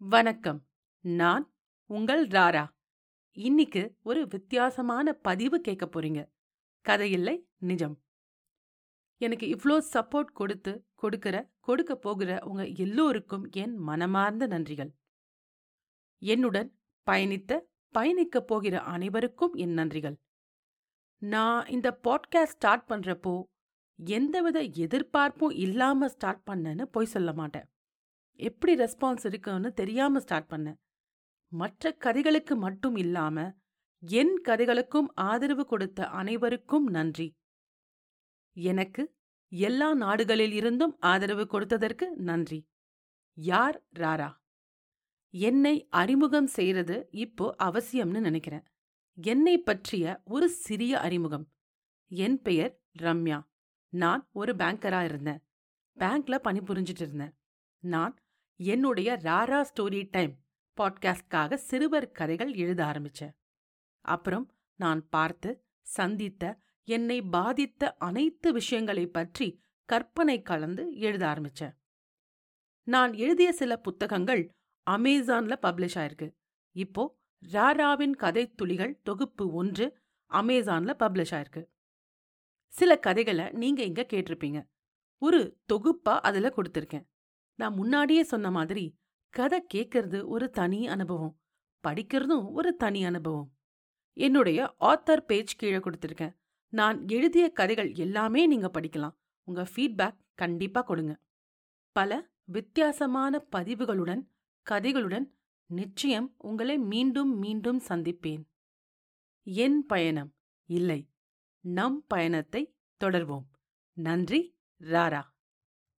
வணக்கம். நான் உங்கள் ராரா. இன்னைக்கு ஒரு வித்தியாசமான பதிவு கேட்க போறீங்க. கதையில்லை நிஜம். எனக்கு இவ்ளோ சப்போர்ட் கொடுத்து கொடுக்கிற கொடுக்க போகிற உங்க எல்லோருக்கும் என் மனமார்ந்த நன்றிகள். என்னுடன் பயணித்த பயணிக்கப் போகிற அனைவருக்கும் என் நன்றிகள். நான் இந்த பாட்காஸ்ட் ஸ்டார்ட் பண்றப்போ எந்தவித எதிர்பார்ப்பும் இல்லாம ஸ்டார்ட் பண்ணேன்னு பொய் சொல்ல மாட்டேன். எப்படி ரெஸ்பான்ஸ் இருக்குன்னு தெரியாம ஸ்டார்ட் பண்ணேன். மற்ற கதைகளுக்கு மட்டும் இல்லாம என் கதைகளுக்கும் ஆதரவு கொடுத்த அனைவருக்கும் நன்றி. எனக்கு எல்லா நாடுகளில் இருந்தும் ஆதரவு கொடுத்ததற்கு நன்றி. யார்? ராரா. என்னை அறிமுகம் செய்யறது இப்போ அவசியம்னு நினைக்கிறேன். என்னை பற்றிய ஒரு சிறிய அறிமுகம். என் பெயர் ரம்யா. நான் ஒரு பேங்கரா இருந்தேன். பேங்க்ல பணிபுரிஞ்சிட்டு இருந்தேன். நான் என்னுடைய ராரா ஸ்டோரி டைம் பாட்காஸ்ட்காக சிறுவர் கதைகள் எழுத ஆரம்பிச்சேன். அப்புறம் நான் பார்த்து சந்தித்த என்னை பாதித்த அனைத்து விஷயங்களை பற்றி கற்பனை கலந்து எழுத ஆரம்பிச்சேன். நான் எழுதிய சில புத்தகங்கள் அமேசான்ல பப்ளிஷ் ஆயிருக்கு. இப்போ ராராவின் கதை துளிகள் தொகுப்பு ஒன்று அமேசான்ல பப்ளிஷ் ஆயிருக்கு. சில கதைகளை நீங்க இங்க கேட்டிருப்பீங்க. ஒரு தொகுப்பா அதுல கொடுத்திருக்கேன். நான் முன்னாடியே சொன்ன மாதிரி கதை கேட்கறது ஒரு தனி அனுபவம் படிக்கிறதும் ஒரு தனி அனுபவம். என்னுடைய ஆத்தர் பேஜ் கீழே கொடுத்துருக்கேன். நான் எழுதிய கதைகள் எல்லாமே நீங்க படிக்கலாம். உங்க ஃபீட்பேக் கண்டிப்பா கொடுங்க. பல வித்தியாசமான பதிவுகளுடன் கதைகளுடன் நிச்சயம் உங்களை மீண்டும் மீண்டும் சந்திப்பேன். என் பயணம் இல்லை. நம் பயணத்தை தொடர்வோம். நன்றி ராரா.